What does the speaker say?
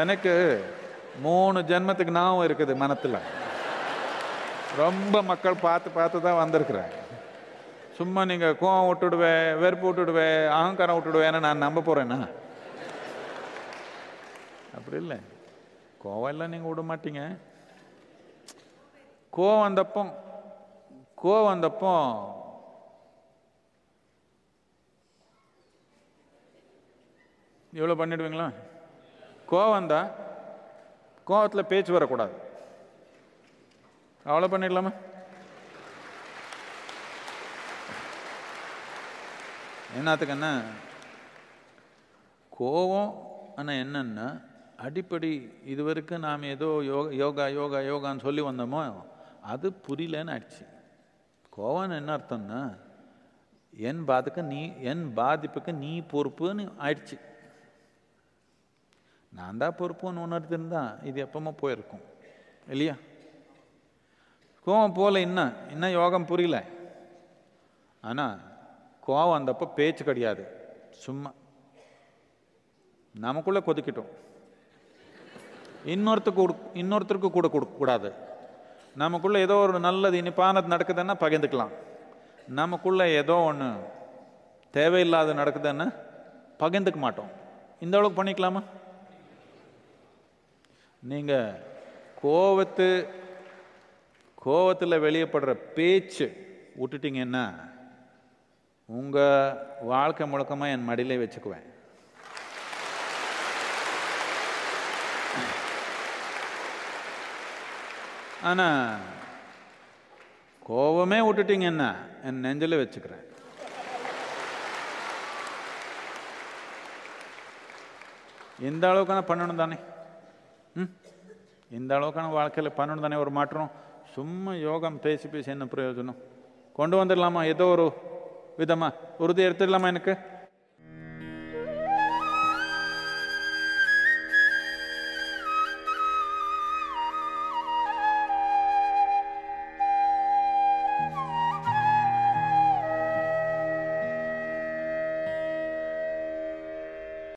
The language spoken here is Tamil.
எனக்கு மூணு ஜென்மத்துக்கு ஞாபகம் இருக்குது மனத்தில். ரொம்ப மக்கள் பார்த்து பார்த்து தான் வந்திருக்கிறேன். சும்மா நீங்கள் கோவம் விட்டுடுவேன் வெறுப்பு விட்டுடுவேன் அகங்காரம் விட்டுடுவேன்னு நான் நம்ப போகிறேன்னா அப்படி இல்லை. கோவம் எல்லாம் நீங்கள் விட மாட்டீங்க. கோவம் வந்தப்போ கோவம் வந்தப்போ இவ்வளோ பண்ணிடுவீங்களா? கோவம் தான் கோவத்தில் பேச்சு வரக்கூடாது. அவ்வளோ பண்ணிடலாமா? என்னத்துக்குன்னா கோவம் ஆனால் என்னன்னா அடிப்படை இது வரைக்கும் நாம் ஏதோ யோகா யோகா யோகா யோகான்னு சொல்லி வந்தோமோ அது புரியலன்னு ஆயிடுச்சு. கோவம்னு என்ன அர்த்தம்னா என் பாதிக்க நீ என் பாதிப்புக்கு நீ பொறுப்புன்னு ஆயிடுச்சு. நான் தான் பொறுப்புன்னு உணர்ந்திருந்தா இது எப்பவுமே போயிருக்கும். இல்லையா? கோவம் போல இன்னும் இன்னும் யோகம் புரியல. ஆனால் கோவம் வந்தப்போ பேச்சு கிடையாது. சும்மா நமக்குள்ளே கொதிக்கிட்டோம். இன்னொருத்தருக்கு கொடு இன்னொருத்தருக்கு கூட கொடுக்கக்கூடாது நமக்குள்ளே ஏதோ ஒரு நல்லது இனிப்பானது நடக்குதுன்னா பகிர்ந்துக்கலாம். நமக்குள்ளே ஏதோ ஒன்று தேவையில்லாத நடக்குதுன்னு பகிர்ந்துக்க மாட்டோம். இந்த அளவுக்கு பண்ணிக்கலாமா? நீங்கள் கோவத்து கோவத்தில் வெளியப்படுற பேச்சு விட்டுட்டீங்கன்னா உங்கள் வாழ்க்கை முழக்கமாக என் மடியிலே வச்சுக்குவேன். ஆனால் கோவமே விட்டுட்டிங்கன்னா என் நெஞ்சில் வச்சுக்கிறேன். இந்த அளவுக்கான பண்ணணும் தானே? ம் இந்த அளவுக்கான வாழ்க்கையில் பண்ணணும் தானே ஒரு மாற்றம் சும்மா யோகம் பேசி பேசி என்ன பிரயோஜனம் கொண்டு வந்துடலாமா ஏதோ ஒரு விதமாக உறுதி எடுத்துடலாமா எனக்கு